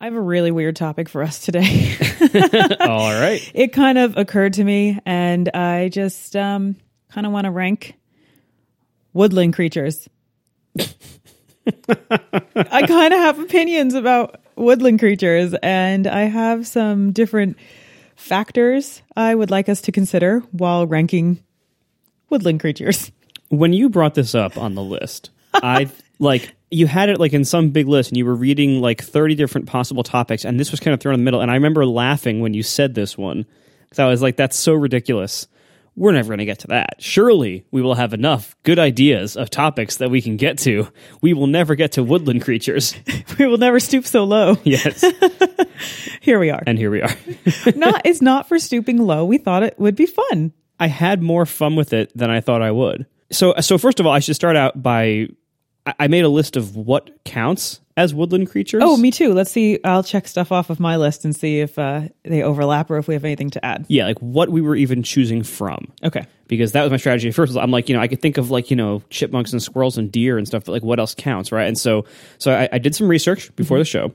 I have a really weird topic for us today. All right. it kind of occurred to me, and I just um, kind of want to rank woodland creatures. I kind of have opinions about woodland creatures, and I have some different factors I would like us to consider while ranking woodland creatures. When you brought this up on the list, I like you had it like in some big list and you were reading like 30 different possible topics and this was kind of thrown in the middle and I remember laughing when you said this one cuz I was like that's so ridiculous. We're never going to get to that. Surely we will have enough good ideas of topics that we can get to. We will never get to woodland creatures. we will never stoop so low. Yes. Here we are. and here we are. not it's not for stooping low. We thought it would be fun. I had more fun with it than I thought I would. So, so first of all, I should start out by I- I made a list of what counts as woodland creatures. Oh, me too. Let's see. I'll check stuff off of my list and see if uh, they overlap or if we have anything to add. yeah, like what we were even choosing from. Okay. Because that was my strategy. at First, I'm like, you know, I could think of like, you know, chipmunks and squirrels and deer and stuff, but like, what else counts, right? And so, so I, I did some research before the show,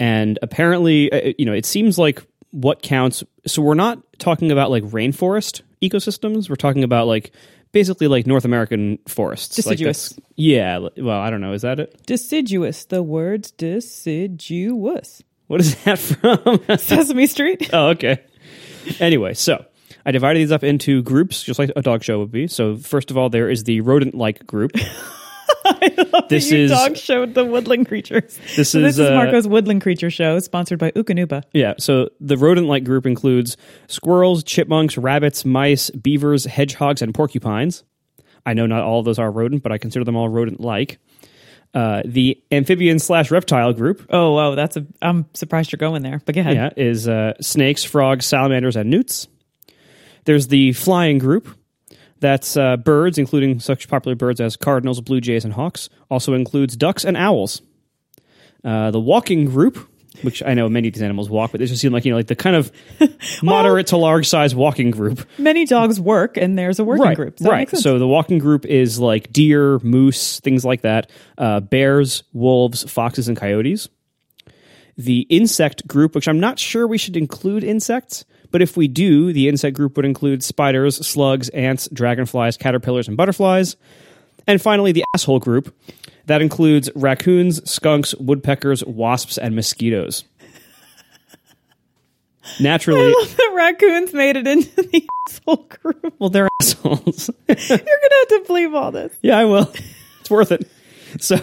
and apparently, uh, you know, it seems like what counts. So we're not talking about like rainforest ecosystems. We're talking about like basically like North American forests. Deciduous. that's- yeah. Well, I don't know. Is that it? Deciduous. The words deciduous. What is that from? Sesame Street. oh, okay. Anyway, so I divided these up into groups, just like a dog show would be. So first of all, there is the rodent-like group. this you is dog showed the woodland creatures. This So this is, is uh, Marco's Woodland Creature Show, sponsored by Eukanuba. yeah. So the rodent-like group includes squirrels, chipmunks, rabbits, mice, beavers, hedgehogs, and porcupines. I know not all of those are rodent, but I consider them all rodent-like. Uh, the amphibian slash reptile group Oh, wow, that's a. I'm surprised you're going there. But go ahead. yeah, is uh, snakes, frogs, salamanders, and newts. There's the flying group. That's uh, birds, including such popular birds as cardinals, blue jays, and hawks. Also includes ducks and owls. Uh, the walking group, which I know many of these animals walk, but they just seem like you know, like the kind of moderate to large size walking group. Many dogs work, and there's a working right, group. So right. So the walking group is like deer, moose, things like that. Uh, bears, wolves, foxes, and coyotes. The insect group, which I'm not sure we should include insects, but if we do, the insect group would include spiders, slugs, ants, dragonflies, caterpillars, and butterflies. And finally, the asshole group. That includes raccoons, skunks, woodpeckers, wasps, and mosquitoes. Naturally, the raccoons made it into the asshole group. well, they're assholes. You're gonna have to believe all this. Yeah, I will. It's worth it. So,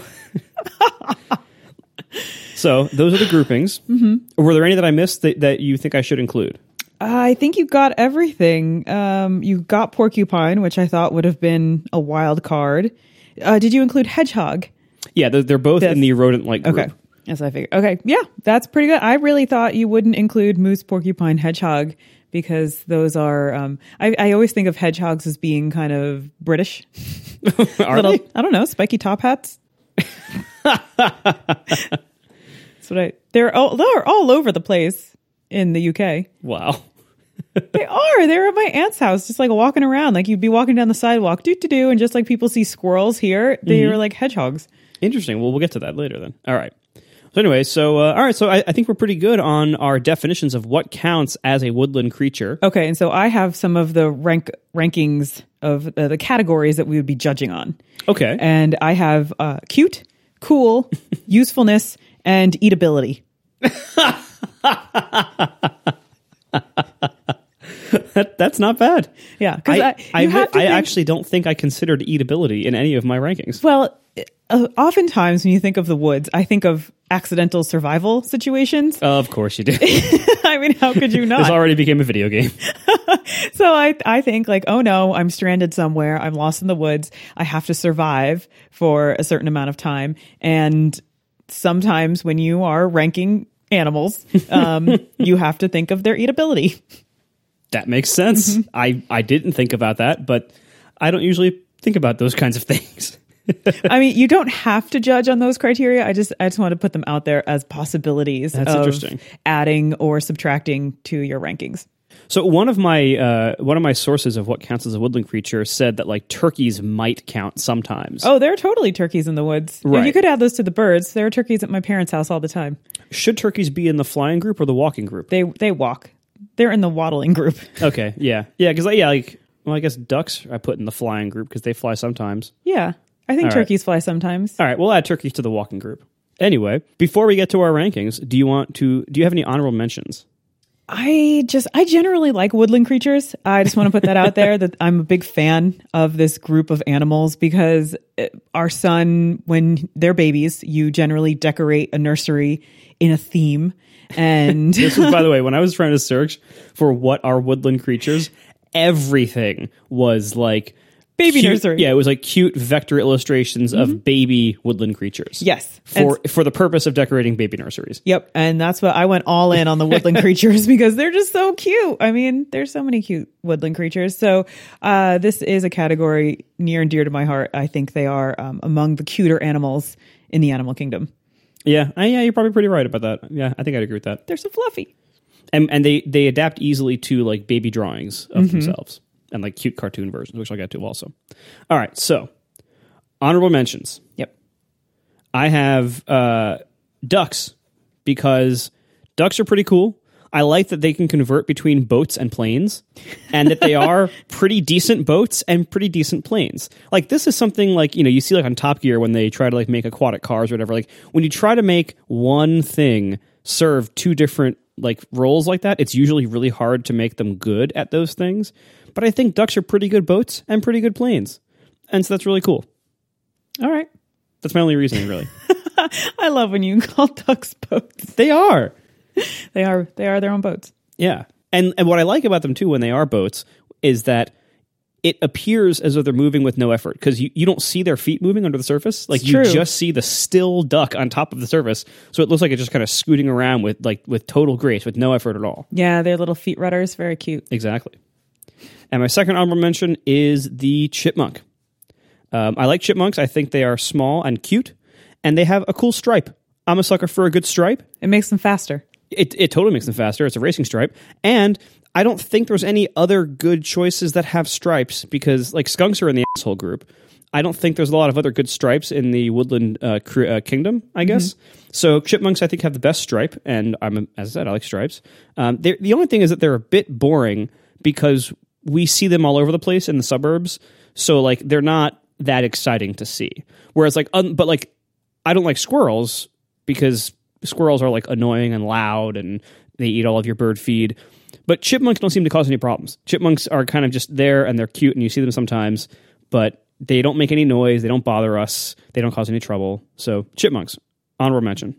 so those are the groupings. Mm-hmm. Were there any that I missed that, that you think I should include? I think you got everything. Um, you got porcupine, which I thought would have been a wild card. Uh, did you include hedgehog? Yeah, they're, they're both Yes. in the rodent-like group. Okay. As I figured. Okay. Yeah, that's pretty good. I really thought you wouldn't include moose, porcupine, hedgehog because those are. Um, I, I always think of hedgehogs as being kind of British. Are Little, they? I don't know, spiky top hats. that's what I. They're all they're all over the place in the UK. Wow. They are. They're at my aunt's house, just like walking around. Like you'd be walking down the sidewalk, do do do, and just like people see squirrels here, they Mm-hmm. are like hedgehogs. Interesting. Well, we'll get to that later then. All right. So anyway, so uh, all right, so I, I think we're pretty good on our definitions of what counts as a woodland creature. Okay, and so I have some of the rank rankings of uh, the categories that we would be judging on, Okay. and I have uh, cute, cool, usefulness, and eatability. that, that's not bad. Yeah, because I, I, I, I actually don't think I considered eatability in any of my rankings. Well, uh, oftentimes when you think of the woods, I think of accidental survival situations. Of course you do. I mean, how could you not? this not? already became a video game. so I, I think like, oh no, I'm stranded somewhere. I'm lost in the woods. I have to survive for a certain amount of time. And sometimes when you are ranking animals, um, you have to think of their eatability. That makes sense. Mm-hmm. I, I didn't think about that, but I don't usually think about those kinds of things. I mean, you don't have to judge on those criteria. I just, I just want to put them out there as possibilities That's of interesting. adding or subtracting to your rankings. So one of my uh, one of my sources of what counts as a woodland creature said that like turkeys might count sometimes. Oh, there are totally turkeys in the woods. Right. you could add those to the birds. There are turkeys at my parents' house all the time. Should turkeys be in the flying group or the walking group? They they walk. They're in the waddling group. Okay, yeah, yeah, because yeah, like well, I guess ducks I put in the flying group because they fly sometimes. Yeah, I think All right. turkeys fly sometimes. All right, we'll add turkeys to the walking group. Anyway, before we get to our rankings, do you want to? Do you have any honorable mentions? I just I generally like woodland creatures. I just want to put that out there that I'm a big fan of this group of animals because uh, our son when they're babies, you generally decorate a nursery in a theme and This was, by the way, when I was trying to search for what are woodland creatures, everything was like Baby cute- nursery. Yeah, it was like cute vector illustrations of baby woodland creatures. yes. And for for the purpose of decorating baby nurseries. Yep, and that's what I went all in on the woodland creatures because they're just so cute. I mean, there's so many cute woodland creatures. So uh, this is a category near and dear to my heart. I think they are um, among the cuter animals in the animal kingdom. Yeah, I, yeah, you're probably pretty right about that. Yeah, I think I'd agree with that. They're so fluffy. And and they they adapt easily to like baby drawings of Mm-hmm. themselves and like cute cartoon versions, which I'll get to also. All right, so honorable mentions. Yep. I have uh, ducks because ducks are pretty cool. I like that they can convert between boats and planes, and that they are pretty decent boats and pretty decent planes. Like this is something like you know you see like on Top Gear when they try to like make aquatic cars or whatever. Like when you try to make one thing serve two different like roles like that, it's usually really hard to make them good at those things. But I think ducks are pretty good boats and pretty good planes, and so that's really cool. All right. That's my only reasoning, really. I love when you call ducks boats. they are. They are they are their own boats. Yeah. And and what I like about them too when they are boats is that it appears as though they're moving with no effort because you, you don't see their feet moving under the surface. Like you just see the still duck on top of the surface. So it looks like it's just kind of scooting around with like with total grace, with no effort at all. Yeah, their little feet rudders, very cute. Exactly. And my second honorable mention is the chipmunk. Um, I like chipmunks. I think they are small and cute, and they have a cool stripe. I'm a sucker for a good stripe. It makes them faster. It, it totally makes them faster. It's a racing stripe. And I don't think there's any other good choices that have stripes because, like, skunks are in the asshole group. I don't think there's a lot of other good stripes in the woodland uh, cre- uh, kingdom, I guess. So chipmunks, I think, have the best stripe. And I'm, as I said, I like stripes. Um, the only thing is that they're a bit boring because we see them all over the place in the suburbs. So, like, they're not that exciting to see. Whereas, like, un- but like, I don't like squirrels because squirrels are like annoying and loud and they eat all of your bird feed. But chipmunks don't seem to cause any problems. Chipmunks are kind of just there and they're cute and you see them sometimes, but they don't make any noise. They don't bother us. They don't cause any trouble. So chipmunks, honorable mention.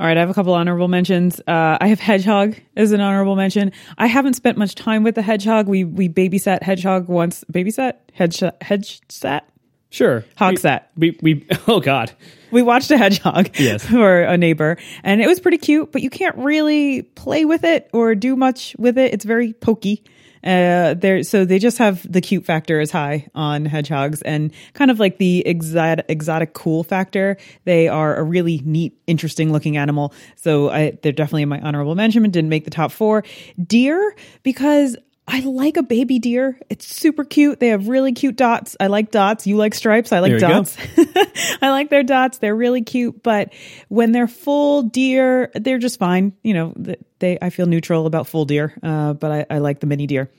All right, I have a couple honorable mentions. Uh, I have hedgehog as an honorable mention. I haven't spent much time with the hedgehog. We we babysat hedgehog once. Babysat hedge hedge sat Sure. hog sat. We, we, oh God. We watched a hedgehog Yes. for a neighbor, and it was pretty cute. But you can't really play with it or do much with it. It's very pokey. Uh, there, so they just have the cute factor is high on hedgehogs, and kind of like the exotic, exotic cool factor. They are a really neat, interesting looking animal. So I, they're definitely in my honorable mention. Didn't make the top four. Deer because I like a baby deer. It's super cute. They have really cute dots. I like dots. You like stripes. I like There you go. dots. I like their dots. They're really cute, but when they're full deer, they're just fine. You know, they I feel neutral about full deer, uh, but I, I like the mini deer.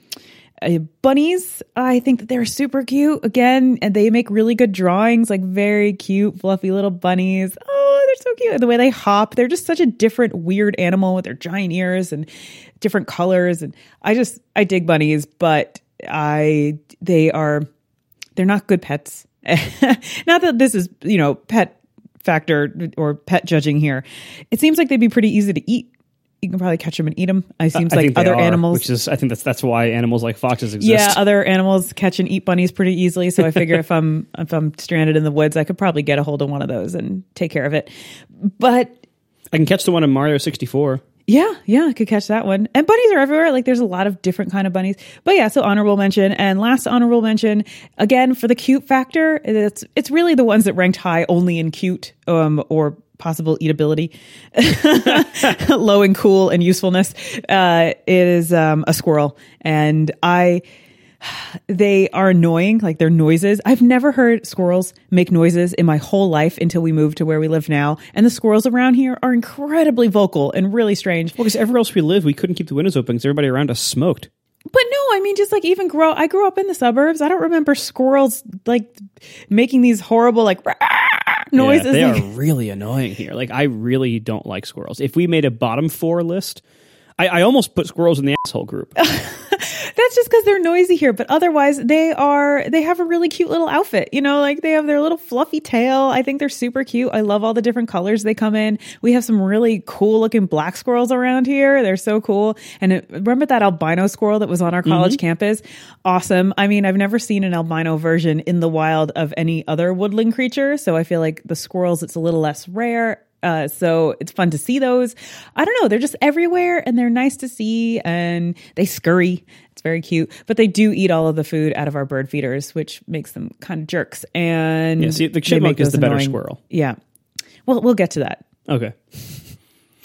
Uh, bunnies, I think that they're super cute. Again, and they make really good drawings, like very cute, fluffy little bunnies. Oh, they're so cute. The way they hop, they're just such a different, weird animal with their giant ears and different colors. And I just, I dig bunnies, but I, they are, they're not good pets. not that this is, you know, pet factor or pet judging here. It seems like they'd be pretty easy to eat. You can probably catch them and eat them. It seems I like other are, animals. which is, I think that's, that's why animals like foxes exist. Yeah, other animals catch and eat bunnies pretty easily. So I figure if I'm if I'm stranded in the woods, I could probably get a hold of one of those and take care of it. But I can catch the one in Mario 64. yeah, yeah, I could catch that one. And bunnies are everywhere. Like there's a lot of different kind of bunnies. But yeah, so honorable mention and last honorable mention again for the cute factor. It's it's really the ones that ranked high only in cute um or possible eatability, low and cool and usefulness, uh, is um, a squirrel, and I. They are annoying, like their noises. I've never heard squirrels make noises in my whole life until we moved to where we live now. And the squirrels around here are incredibly vocal and really strange. Well, because everywhere else we live, we couldn't keep the windows open because everybody around us smoked. But no, I mean, just like even grow, I grew up in the suburbs. I don't remember squirrels like making these horrible like noises. Yeah, they are really annoying here. Like I really don't like squirrels. If we made a bottom four list, I, I almost put squirrels in the asshole group. That's just because they're noisy here. But otherwise, they are, they have a really cute little outfit. You know, like they have their little fluffy tail. I think they're super cute. I love all the different colors they come in. We have some really cool looking black squirrels around here. They're so cool. And it, remember that albino squirrel that was on our college mm-hmm. campus? Awesome. I mean, I've never seen an albino version in the wild of any other woodland creature. So I feel like the squirrels, it's a little less rare. Uh, so it's fun to see those. I don't know. They're just everywhere and they're nice to see and they scurry. It's very cute, but they do eat all of the food out of our bird feeders, which makes them kind of jerks. And Yeah, see, the chipmunk is the better annoying- squirrel. Yeah. Well, we'll get to that. Okay.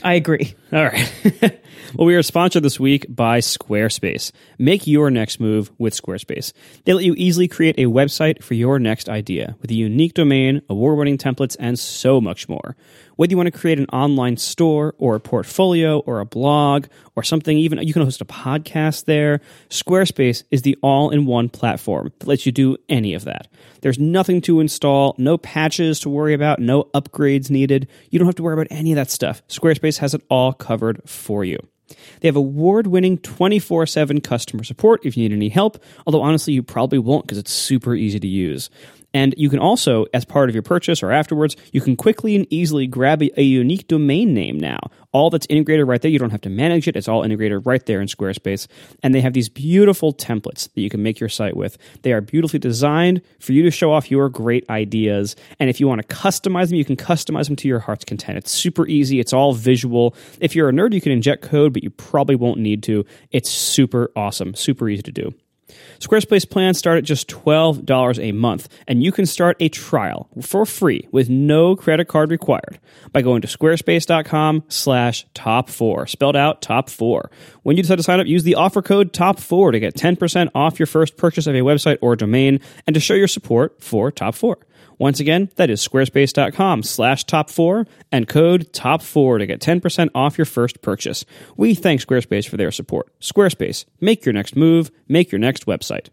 I agree. All right. well, we are sponsored this week by Squarespace. Make your next move with Squarespace. They let you easily create a website for your next idea with a unique domain, award winning templates, and so much more. Whether you want to create an online store or a portfolio or a blog or something, even you can host a podcast there. Squarespace is the all in one platform that lets you do any of that. There's nothing to install, no patches to worry about, no upgrades needed. You don't have to worry about any of that stuff. Squarespace has it all covered for you. They have award winning 24 7 customer support if you need any help, although honestly, you probably won't because it's super easy to use. And you can also, as part of your purchase or afterwards, you can quickly and easily grab a, a unique domain name now. All that's integrated right there. You don't have to manage it. It's all integrated right there in Squarespace. And they have these beautiful templates that you can make your site with. They are beautifully designed for you to show off your great ideas. And if you want to customize them, you can customize them to your heart's content. It's super easy. It's all visual. If you're a nerd, you can inject code, but you probably won't need to. It's super awesome, super easy to do. Squarespace plans start at just $12 a month, and you can start a trial for free with no credit card required by going to squarespace.com slash top four, spelled out top four. When you decide to sign up, use the offer code top four to get 10% off your first purchase of a website or domain and to show your support for top four. Once again, that is squarespace.com slash top four and code top four to get 10% off your first purchase. We thank Squarespace for their support. Squarespace, make your next move, make your next website.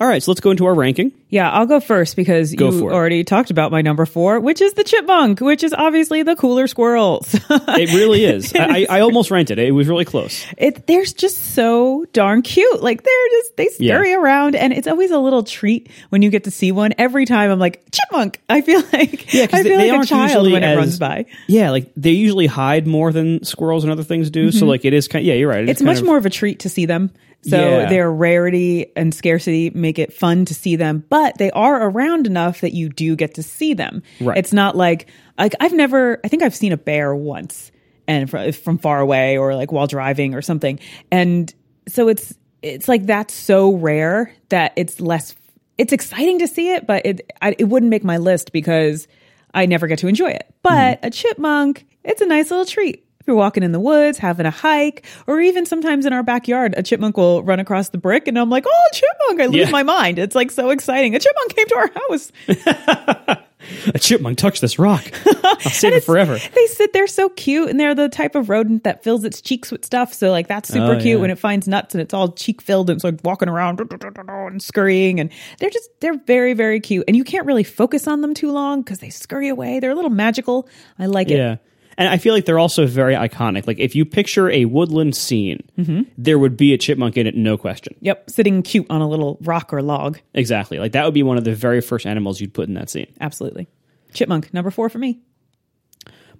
All right, so let's go into our ranking. Yeah, I'll go first because Go you already talked about my number four, which is the chipmunk, which is obviously the cooler squirrels. It really is. I, I almost ranked it. It was really close. it they're just so darn cute. Like they're just they Yeah. scurry around, and it's always a little treat when you get to see one. Every time I'm like chipmunk. I feel like Yeah, I they- feel they like a aren't child when it as- runs by. Yeah, like they usually hide more than squirrels and other things do. So like it is kind. Of, Yeah, you're right. It Mm-hmm. It's much of- more of a treat to see them. So Yeah. their rarity and scarcity make it fun to see them, but they are around enough that you do get to see them. Right. It's not like like I've never I think I've seen a bear once and from, from far away or like while driving or something. And so it's it's like that's so rare that it's less it's exciting to see it, but it I, it wouldn't make my list because I never get to enjoy it. But hmm. a chipmunk, it's a nice little treat. You're walking in the woods, having a hike, or even sometimes in our backyard, a chipmunk will run across the brick and I'm like, oh, chipmunk. I lose Yeah. my mind. It's like so exciting. A chipmunk came to our house. a chipmunk touched this rock. I'll save it forever. They sit there so cute and they're the type of rodent that fills its cheeks with stuff. So like that's super Oh, cute yeah. when it finds nuts and it's all cheek filled and it's like walking around and scurrying and they're just they're very, very cute. And you can't really focus on them too long because they scurry away. They're a little magical. I like it. Yeah. And I feel like they're also very iconic. Like if you picture a woodland scene, Mm-hmm. there would be a chipmunk in it, no question. Yep. Sitting cute on a little rock or log. Exactly. Like that would be one of the very first animals you'd put in that scene. Absolutely. Chipmunk, number four for me.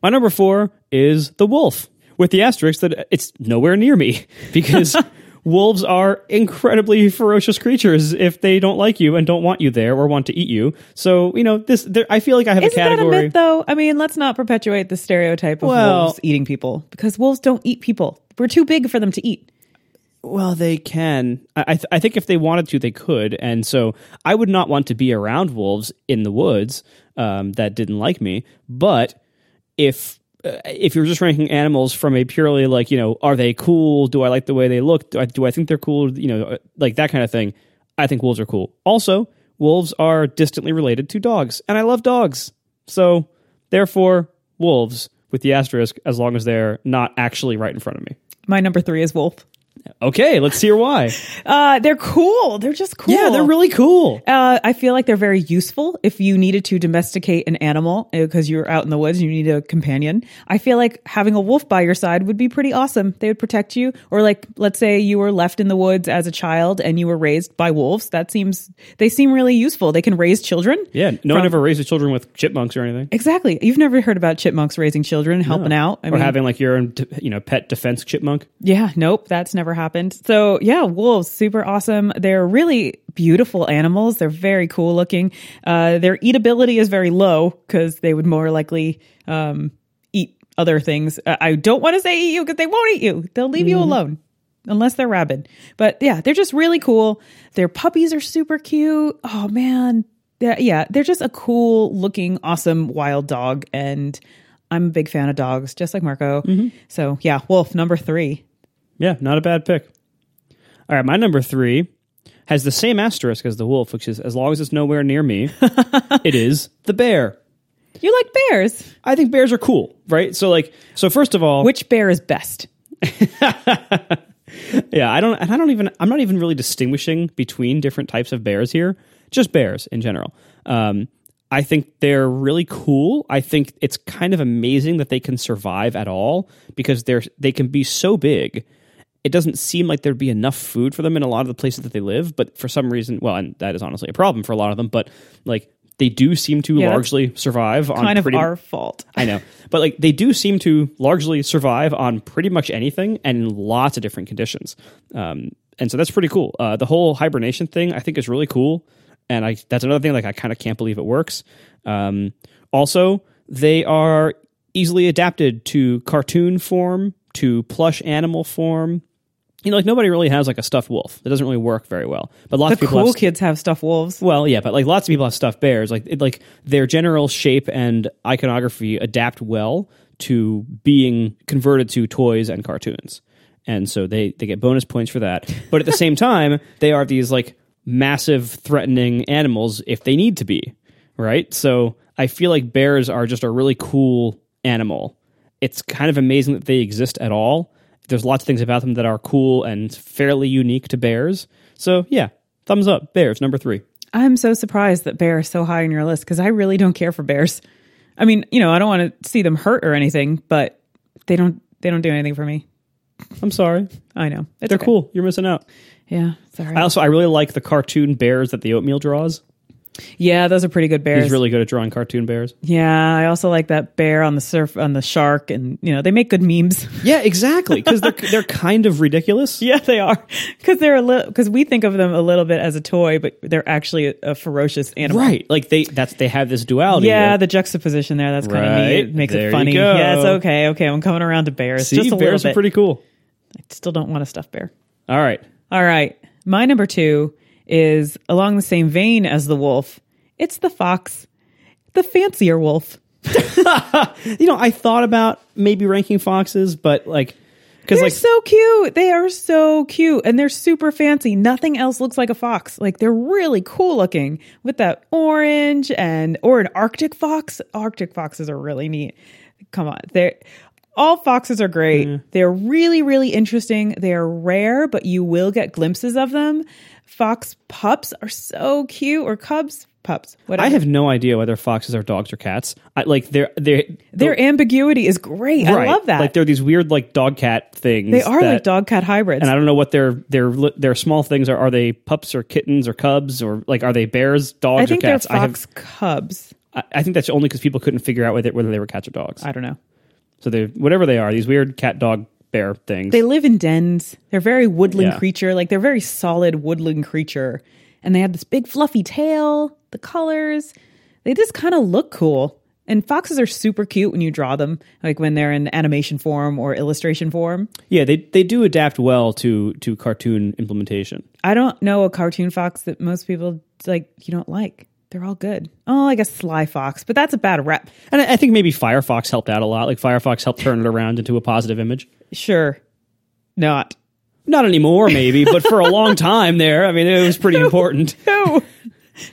My number four is the wolf, with the asterisk that it's nowhere near me because wolves are incredibly ferocious creatures if they don't like you and don't want you there or want to eat you. So you know this. There, I feel like I have Isn't a category. that a myth, though? I mean, let's not perpetuate the stereotype of Well- wolves eating people because wolves don't eat people. We're too big for them to eat. Well, they can. I, I, th- I think if they wanted to, they could. And so I would not want to be around wolves in the woods um, that didn't like me. But if if you're just ranking animals from a purely like you know are they cool? Do i like the way they look? Do i, do I think they're cool? You know uh, like that kind of thing. I think wolves are cool. Also wolves are distantly related to dogs and i love dogs. So therefore wolves with the asterisk as long as they're not actually right in front of me. My number three is wolf. Okay let's hear why Uh, they're cool. They're just cool. yeah they're really cool Uh, I feel like they're very useful if you needed to domesticate an animal because you're out in the woods and you need a companion. I feel like having a wolf by your side would be pretty awesome. They would protect you. Or like, let's say you were left in the woods as a child and you were raised by wolves. That seems, they seem really useful. They can raise children. yeah no one ever raises children with chipmunks or anything Exactly. You've never heard about chipmunks raising children, helping out. I or having like your own you know pet defense chipmunk Yeah, nope, that's never happened. So, yeah, wolves, super awesome. They're really beautiful animals. They're very cool looking. Uh, their eatability is very low because they would more likely um, eat other things. Uh, I don't want to say eat you because they won't eat you. They'll leave you alone unless they're rabid. But yeah, they're just really cool. Their puppies are super cute. Oh, man. They're, yeah, they're just a cool looking, awesome wild dog. And I'm a big fan of dogs, just like Marco. So, yeah, wolf number three. Yeah, not a bad pick. All right, my number three has the same asterisk as the wolf, which is as long as it's nowhere near me, it is the bear. You like bears. I think bears are cool, right? So, like, so first of all, Which bear is best? yeah, I don't, and I don't even, I'm not even really distinguishing between different types of bears here, just bears in general. Um, I think they're really cool. I think it's kind of amazing that they can survive at all because they're they can be so big. It doesn't seem like there'd be enough food for them in a lot of the places that they live, but for some reason, well, and that is honestly a problem for a lot of them, but like they do seem to Yeah, largely survive on Kind of pretty our fault. I know. But like they do seem to largely survive on pretty much anything and in lots of different conditions. Um, and so that's pretty cool. Uh, the whole hibernation thing I think is really cool. And I that's another thing like I kind of can't believe it works. Um, also, they are easily adapted to cartoon form, to plush animal form. You know, like nobody really has like a stuffed wolf. It doesn't really work very well. But lots The of people cool have kids have stuffed wolves. well, yeah, but like lots of people have stuffed bears. Like it, like their general shape and iconography adapt well to being converted to toys and cartoons, and so they they get bonus points for that. But at the same time, they are these like massive, threatening animals if they need to be, right? So I feel like bears are just a really cool animal. It's kind of amazing that they exist at all. There's lots of things about them that are cool and fairly unique to bears. So yeah, thumbs up. Bears number three. I'm so surprised that bear is so high on your list because I really don't care for bears. I mean, you know, I don't want to see them hurt or anything, but they don't they don't do anything for me. I'm sorry. I know. It's They're okay. cool. You're missing out. Yeah. Sorry. I also I really like the cartoon bears that the oatmeal draws. Yeah, those are pretty good bears. He's really good at drawing cartoon bears. yeah, I also like that bear on the surf on the shark and you know, they make good memes. Yeah, exactly. Because they're they're kind of ridiculous. yeah, they are. Cuz they're a little cuz we think of them a little bit as a toy, but they're actually a, a ferocious animal. Right. Like they that's they have this duality. Yeah, there. the juxtaposition there, that's kind of Right. neat. It makes There it funny. go. Yes, okay, okay. I'm coming around to bears. See, just a little bears bit. are pretty cool. I still don't want a stuffed bear. All right. All right. My number two is along the same vein as the wolf. It's the fox, the fancier wolf. You know, I thought about maybe ranking foxes, but like because They're like so cute. They are so cute and they're super fancy. Nothing else looks like a fox. Like they're really cool looking with that orange and or an Arctic fox. Arctic foxes are really neat. Come on. They're all foxes are great. They're really, really interesting. They're rare, but you will get glimpses of them. Fox pups are so cute, or cubs, pups, whatever. I have no idea whether foxes are dogs or cats. I like they're they're Their ambiguity is great. I love that. Like they're these weird like dog cat things. they are that- like dog cat hybrids. and I don't know what their their their small things are. Are they pups or kittens or cubs or like are they bears, dogs, I think or they're cats? I have fox cubs. I I think that's only because people couldn't figure out whether whether they were cats or dogs. I don't know. So they whatever they are, these weird cat, dog, bear things. They live in dens. They're very woodland Yeah. creature. Like they're very solid woodland creature. And they have this big fluffy tail, the colors. They just kind of look cool. And foxes are super cute when you draw them, like when they're in animation form or illustration form. yeah, they they do adapt well to to cartoon implementation. I don't know a cartoon fox that most people like you don't like. They're all good. Oh, I guess Sly Fox, but that's a bad rep. And I think maybe Firefox helped out a lot. Like Firefox helped turn it around into a positive image. Sure, not. Not anymore, maybe, but for a long time there, I mean, it was pretty important. No,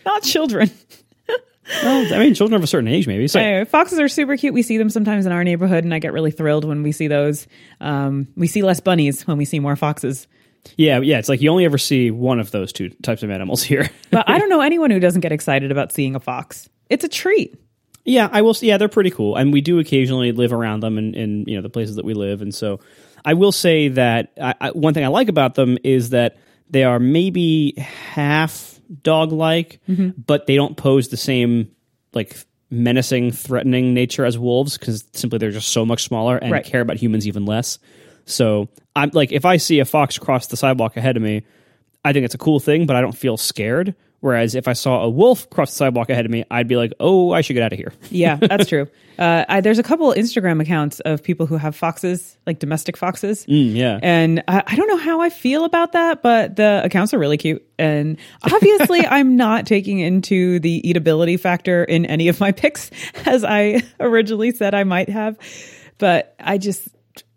not children. Well, I mean, children of a certain age, maybe. So, Anyway, foxes are super cute. We see them sometimes in our neighborhood, and I get really thrilled when we see those. Um, we see less bunnies when we see more foxes. Yeah, yeah, it's like you only ever see one of those two types of animals here. But I don't know anyone who doesn't get excited about seeing a fox. It's a treat. Yeah, I will. Yeah, they're pretty cool, and we do occasionally live around them in, in you know the places that we live, and so I will say that I, I, one thing I like about them is that they are maybe half dog like, mm-hmm. but they don't pose the same like menacing, threatening nature as wolves because simply they're just so much smaller and Right. care about humans even less. So I'm like, if I see a fox cross the sidewalk ahead of me, I think it's a cool thing, but I don't feel scared. Whereas if I saw a wolf cross the sidewalk ahead of me, I'd be like, oh, I should get out of here. Yeah, that's true. Uh, I, there's a couple Instagram accounts of people who have foxes, like domestic foxes. Mm, yeah. And I, I don't know how I feel about that, but the accounts are really cute. And obviously, I'm not taking into the eatability factor in any of my picks, as I originally said I might have. But I just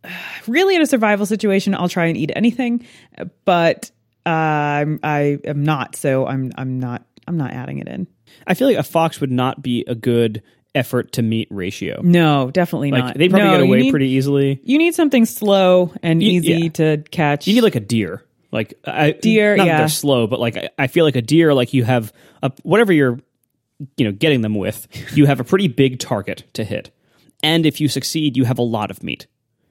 really in a survival situation, I'll try and eat anything, but uh, I'm, I am not. So I'm I'm not I'm not adding it in. I feel like a fox would not be a good effort to meat ratio. No, definitely Like not. they probably no, get away need- pretty easily. You need something slow and You- easy yeah. to catch. You need like a deer. Like I, Deer, not that yeah. they're slow, but like I, I feel like a deer. Like you have a whatever you're, you know, getting them with. You have a pretty big target to hit, and if you succeed, you have a lot of meat.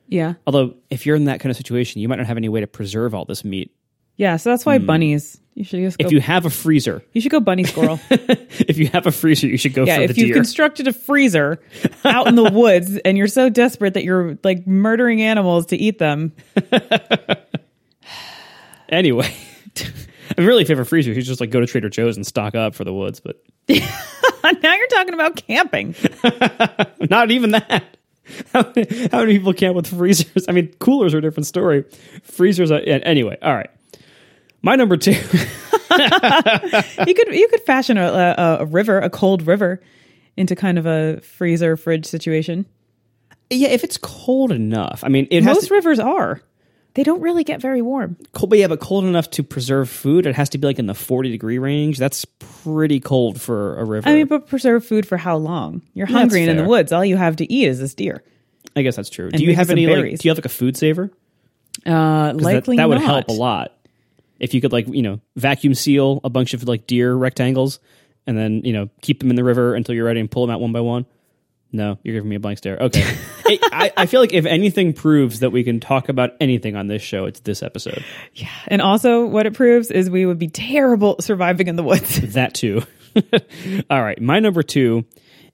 Yeah, Although if you're in that kind of situation, you might not have any way to preserve all this meat. yeah. So that's why hmm. bunnies. You should just go. If you have a freezer, you should go bunny squirrel. if you have a freezer, you should go yeah, if you've constructed a freezer out in the woods and you're so desperate that you're like murdering animals to eat them. anyway, I really favor freezer. You should just like go to Trader Joe's and stock up for the woods, but now you're talking about camping. Not even that. How many, how many people camp with freezers? I mean, coolers are a different story. Freezers are. yeah, Anyway, all right. My number two. You could you could fashion a, a, a river, a cold river, into kind of a freezer fridge situation. yeah, if it's cold enough. I mean, it has Most to, rivers are. They don't really get very warm. cold, but yeah, but cold enough to preserve food. It has to be like in the forty degree range. That's pretty cold for a river. I mean, but preserve food for how long? You're hungry and in the woods. All you have to eat is this deer. I guess that's true. Do you have any like? Do you have like a food saver? Uh, that- likely that, would not. help a lot. If you could like you know vacuum seal a bunch of like deer rectangles and then you know keep them in the river until you're ready and pull them out one by one. No, you're giving me a blank stare. Okay, It- I, I feel like if anything proves that we can talk about anything on this show, it's this episode. Yeah. And also, what it proves is we would be terrible surviving in the woods. That too. All right, my number two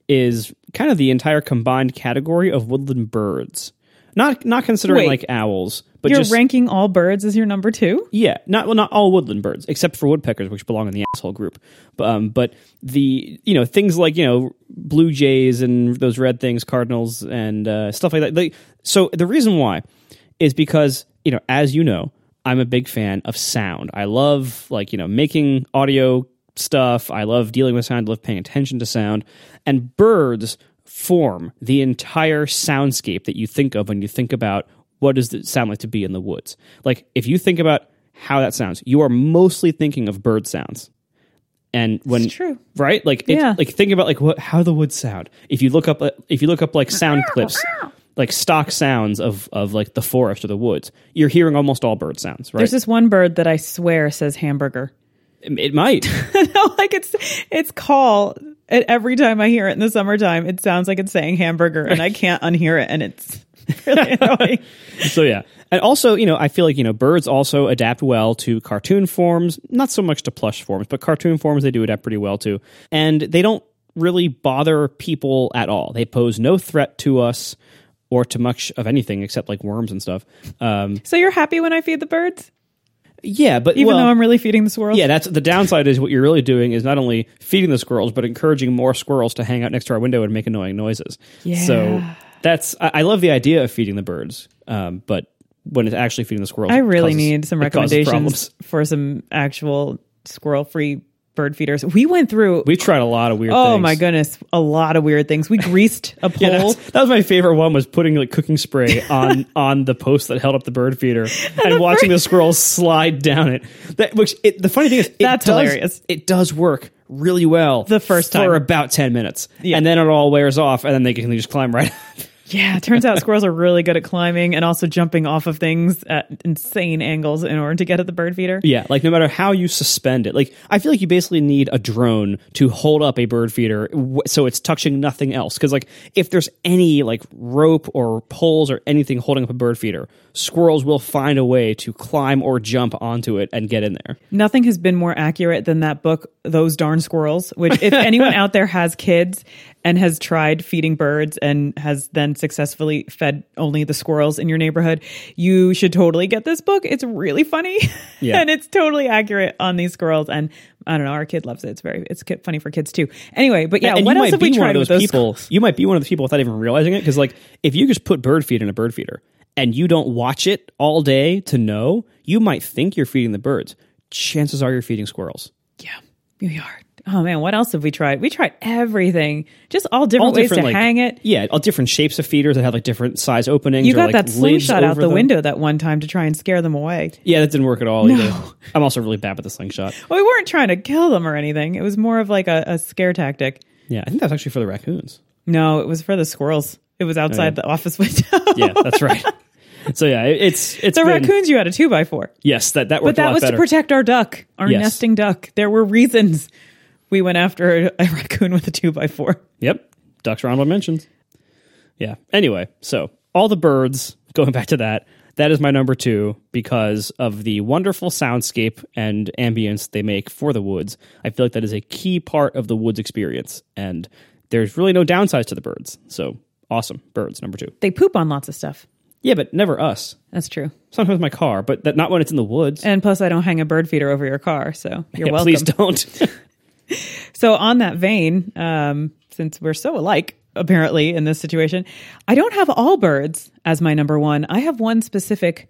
is kind of the entire combined category of woodland birds. Not not considering Wait. like owls, but You're just ranking all birds as your number two. Yeah, not well, not all woodland birds, except for woodpeckers, which belong in the asshole group. But, um, but the you know things like you know blue jays and those red things, cardinals and uh, stuff like that. They, so the reason why is because you know, as you know, I'm a big fan of sound. I love like you know making audio stuff. I love dealing with sound. I love paying attention to sound, and birds form the entire soundscape that you think of when you think about what does it sound like to be in the woods. Like if you think about how that sounds, you are mostly thinking of bird sounds. And when It's true. right, like it's, Yeah. like think about like what how the woods sound. If you look up uh, if you look up like sound clips, like stock sounds of of like the forest or the woods, you're hearing almost all bird sounds, right? There's this one bird that I swear says hamburger. It, might. no, like it's its call. And every time I hear it in the summertime, it sounds like it's saying hamburger, and I can't unhear it, and it's really annoying. so yeah and also you know i feel like you know birds also adapt well to cartoon forms not so much to plush forms but cartoon forms they do adapt pretty well to and they don't really bother people at all they pose no threat to us or to much of anything except like worms and stuff um, So you're happy when I feed the birds, yeah but even well, though I'm really feeding the squirrels. yeah that's the downside is what you're really doing is not only feeding the squirrels but encouraging more squirrels to hang out next to our window and make annoying noises Yeah. so that's i, I love the idea of feeding the birds um, but when it's actually feeding the squirrels I really causes- need some recommendations for some actual squirrel-free bird feeders. We went through. We tried a lot of weird oh things. my goodness, a lot of weird things. We greased a pole. Yeah, that was my favorite one. Was putting like cooking spray on on the post that held up the bird feeder and watching the squirrels slide down it. That which it, the funny thing is, it That's does, hilarious. It does work really well The first time. for about ten minutes, Yeah. and then it all wears off, and then they can just climb right. Yeah, it turns out squirrels are really good at climbing and also jumping off of things at insane angles in order to get at the bird feeder. Yeah, like no matter how you suspend it, like I feel like you basically need a drone to hold up a bird feeder so it's touching nothing else. Because like if there's any like rope or poles or anything holding up a bird feeder, squirrels will find a way to climb or jump onto it and get in there. Nothing has been more accurate than that book, Those Darn Squirrels, which if anyone out there has kids and has tried feeding birds and has then successfully fed only the squirrels in your neighborhood, you should totally get this book. It's really funny Yeah. and it's totally accurate on these squirrels. And I don't know, our kid loves it. It's very, it's funny for kids too. Anyway, but yeah, and what you else might have we be one tried of with those people. squirrels? You might be one of those people without even realizing it. Because like if you just put bird feed in a bird feeder and you don't watch it all day to know, you might think you're feeding the birds. Chances are you're feeding squirrels. Yeah, you are. Oh man, what else have we tried? We tried everything, just all different all ways different to like, hang it. Yeah, all different shapes of feeders that have like different size openings. You or, got like, that slingshot out the them. window that one time to try and scare them away. Yeah, that didn't work at all either. I'm also really bad with the slingshot. Well, we weren't trying to kill them or anything. It was more of like a, a scare tactic. Yeah, I think that's actually for the raccoons. No, it was for the squirrels. It was outside oh, the office window. Yeah, that's right. so yeah, it's it's the been- raccoons you had a two by four. Yes, that that But worked a that was better. to protect our duck, our Yes. nesting duck. There were reasons we went after a, a raccoon with a two by four. Yep. Ducks are honorable mentions. Yeah. Anyway, so all the birds, going back to that, that is my number two because of the wonderful soundscape and ambience they make for the woods. I feel like that is a key part of the woods experience. And there's really no downsides to the birds. So awesome. Birds, number two. They poop on lots of stuff. Yeah, but never us. That's true. Sometimes my car, but that not when it's in the woods. And plus, I don't hang a bird feeder over your car, so you're Yeah, welcome. please don't. So, on that vein, um, since we're so alike, apparently, in this situation, I don't have all birds as my number one. I have one specific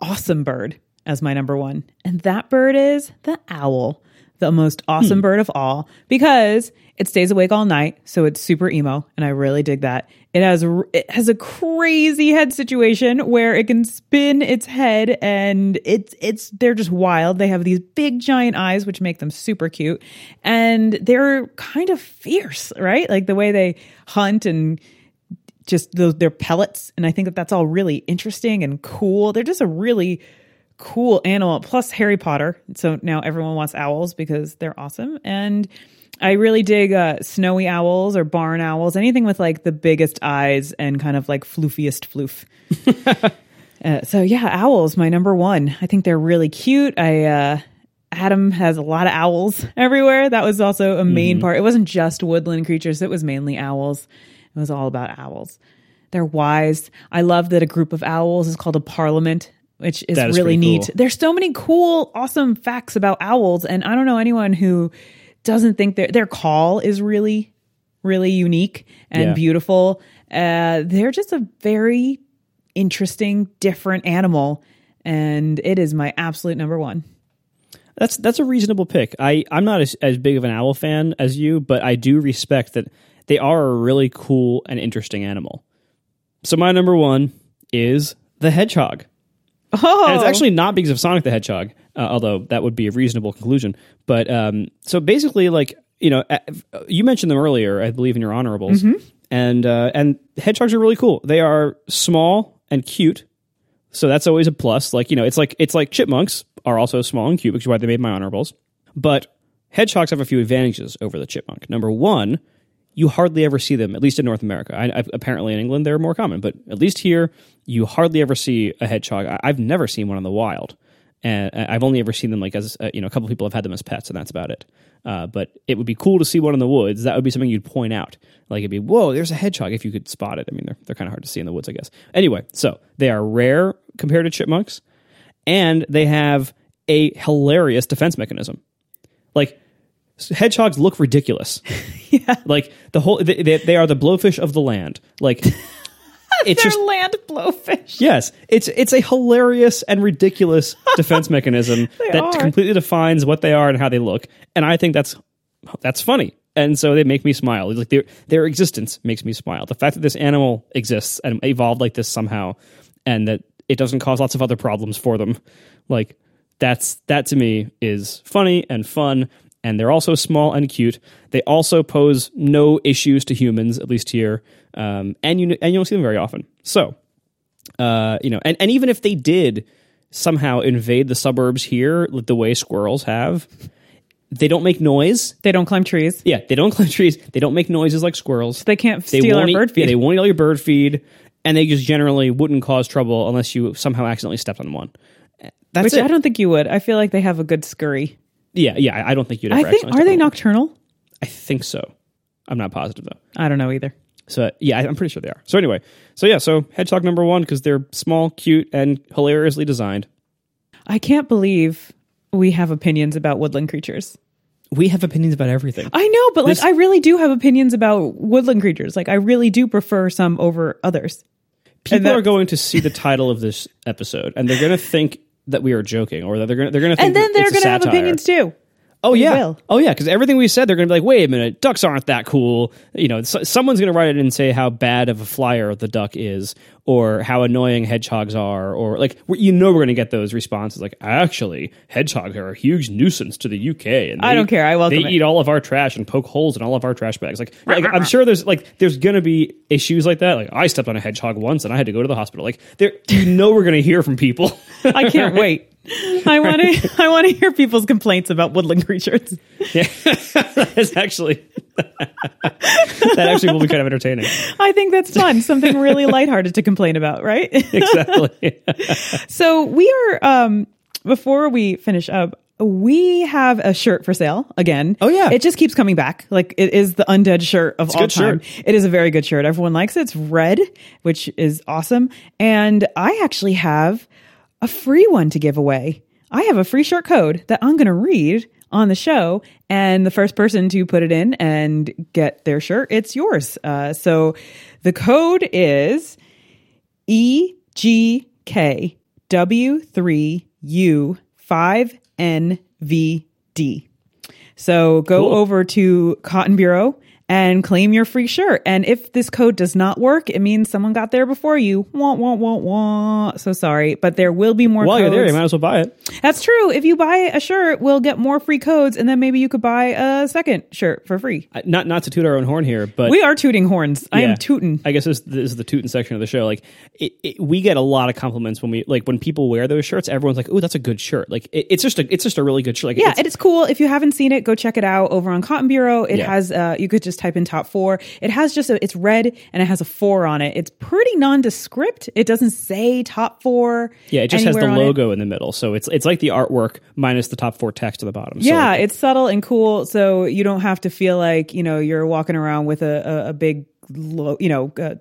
awesome bird as my number one, and that bird is the owl, the most awesome hmm. bird of all because it stays awake all night, so it's super emo, and I really dig that. It has it has a crazy head situation where it can spin its head, and it's it's they're just wild. They have these big giant eyes, which make them super cute, and they're kind of fierce, right? Like the way they hunt and just those their pellets and i think that that's all really interesting and cool they're just a really cool animal plus harry potter so now everyone wants owls because they're awesome and i really dig uh, snowy owls or barn owls anything with like the biggest eyes and kind of like floofiest floof uh, so yeah owls my number one i think they're really cute i uh Adam has a lot of owls everywhere. That was also a main part. It wasn't just woodland creatures, it was mainly owls. It was all about owls. They're wise. I love that a group of owls is called a parliament, which is is really neat. cool. There's so many cool, awesome facts about owls, and I don't know anyone who doesn't think their their call is really, really unique and Yeah. beautiful. Uh, they're just a very interesting, different animal, and it is my absolute number one. That's that's a reasonable pick. I I'm not as, as big of an owl fan as you, but I do respect that they are a really cool and interesting animal. So my number one is the hedgehog. Oh, And it's actually not because of Sonic the Hedgehog, uh, although that would be a reasonable conclusion. But um, so basically, like you know, uh, you mentioned them earlier, I believe in your honorables, and uh, and hedgehogs are really cool. They are small and cute, so that's always a plus. Like you know, it's like it's like chipmunks are also small and cute, which is why they made my honorables. But hedgehogs have a few advantages over the chipmunk. Number one, you hardly ever see them, at least in North America. I, I, apparently in England they're more common, but at least here you hardly ever see a hedgehog. I, I've never seen one in the wild, and I- I've only ever seen them like as uh, you know a couple people have had them as pets, and that's about it. Uh, but it would be cool to see one in the woods. That would be something you'd point out. Like it'd be whoa, there's a hedgehog if you could spot it. I mean, they're they're kind of hard to see in the woods, I guess. Anyway, so they are rare compared to chipmunks, and they have a hilarious defense mechanism. Like hedgehogs look ridiculous. yeah. Like the whole they, they, are the blowfish of the land. Like it's They're just land blowfish. yes, it's it's a hilarious and ridiculous defense mechanism that are. completely defines what they are and how they look, and I think that's that's funny. And so they make me smile. Like their their existence makes me smile. The fact that this animal exists and evolved like this somehow, and that it doesn't cause lots of other problems for them, like that's that to me is funny and fun. And they're also small and cute. They also pose no issues to humans, at least here. Um, and you and you don't see them very often. So uh, you know, and, and even if they did somehow invade the suburbs here, like the way squirrels have, they don't make noise. They don't climb trees. Yeah, they don't climb trees. They don't make noises like squirrels. They can't They steal our eat- bird feed. Yeah, they won't eat all your bird feed, and they just generally wouldn't cause trouble unless you somehow accidentally stepped on one. That's which it. I don't think you would. I feel like they have a good scurry. Yeah, yeah. I- I don't think you'd. I Ever think are they nocturnal? I think so. I'm not positive though. I don't know either. So yeah, I- I'm pretty sure they are. So anyway, so yeah, so hedgehog number one because they're small, cute, and hilariously designed. I can't believe we have opinions about woodland creatures. We have opinions about everything. I know, but like I really do have opinions about woodland creatures. Like I really do prefer some over others. People that- are going to see the title of this episode, and they're going to think that we are joking, or that they're going to they're going to think And then they're to have satire. opinions too. Oh yeah, will. oh yeah, because everything we said, they're going to be like, wait a minute, ducks aren't that cool. You know, so, someone's going to write it and say how bad of a flyer the duck is, or how annoying hedgehogs are, or like you know we're going to get those responses like, actually, hedgehogs are a huge nuisance to the UK, and I don't care. I welcome They it. eat all of our trash and poke holes in all of our trash bags. Like, like I'm sure there's like there's going to be issues like that. Like I stepped on a hedgehog once and I had to go to the hospital. Like there, you know we're going to hear from people. I can't wait. I want to. I want to hear people's complaints about woodland creatures. Yeah, it's actually that actually will be kind of entertaining. I think that's fun. Something really lighthearted to complain about, right? Exactly. so we are. Um, before we finish up, we have a shirt for sale again. Oh, yeah. it just keeps coming back. Like it is the undead shirt of a all good time. shirt. It is a very good shirt. Everyone likes it. It's red, which is awesome. And I actually have a free one to give away. I have a free shirt code that I'm going to read on the show, and the first person to put it in and get their shirt, it's yours. Uh, so the code is E G K W three U five N V D. So go Cool. over to Cotton Bureau and claim your free shirt. And if this code does not work, it means someone got there before you. Wah, wah, wah, wah. So sorry, but there will be more While you're there, you might as well buy it. That's true. If you buy a shirt, we'll get more free codes, and then maybe you could buy a second shirt for free. I- Not not to toot our own horn here, but We are tooting horns. I am tooting. I guess this, this is the tooting section of the show. Like, it, it, we get a lot of compliments when we like when people wear those shirts. Everyone's like, "Oh, that's a good shirt." Like, it, it's just a it's just a really good shirt. Like, Yeah, it's, it is cool. If you haven't seen it, go check it out over on Cotton Bureau. It Yeah. has uh you could just type in top four. It has just a it's red and it has a four on it. It's pretty nondescript. It doesn't say top four. yeah, it just has the on it. logo in the middle, so it's it's like the artwork minus the top four text at the bottom. Yeah, like, it's subtle and cool, so you don't have to feel like you know you're walking around with a a, a big, lo- you know, uh,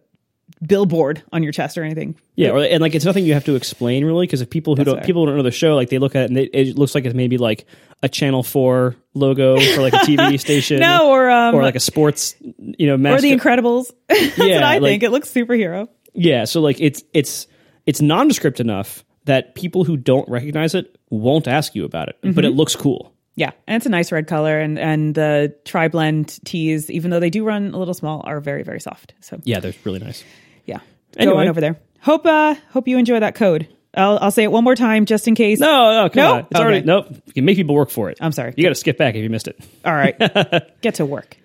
billboard on your chest or anything. yeah, or, and like it's nothing you have to explain really because if people who don't fair. people don't know the show, like they look at it and they, it looks like it's maybe like a Channel Four logo for like a TV station, No, or um, or like a sports, you know, or the Incredibles. That's what Yeah, I like- think. It looks superhero. Yeah, so like it's it's it's nondescript enough that people who don't recognize it won't ask you about it, but Mm-hmm. it looks cool. Yeah, and it's a nice red color, and and the tri blend tees, even though they do run a little small, are very very soft. So Yeah, they're really nice. yeah, go on over there. Hope uh hope you enjoy that code. I'll I'll say it one more time just in case. No, no, come Nope. on. It's already Okay. nope. You can make people work for it. I'm sorry. You got to skip back if you missed it. All right, get to work.